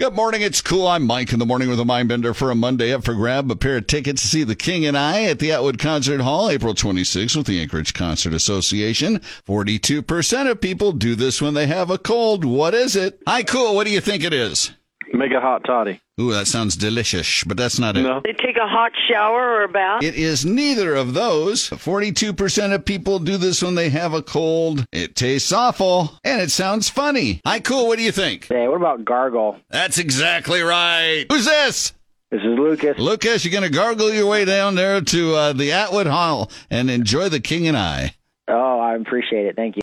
Good morning. It's cool. I'm Mike in the morning with a mind bender for a Monday up for grab. A pair of tickets to see The King and I at the Atwood Concert Hall, April 26th with the Anchorage Concert Association. 42% of people do this when they have a cold. What is it? Hi, cool. What do you think it is? Make a hot toddy. Ooh, that sounds delicious, but that's not it. No. They take a hot shower or a bath. It is neither of those. 42% of people do this when they have a cold. It tastes awful, and it sounds funny. Hi, cool. What do you think? Hey, what about gargle? That's exactly right. Who's this? This is Lucas. Lucas, you're going to gargle your way down there to uh, the Atwood Hall and enjoy the King and I. Oh, I appreciate it. Thank you.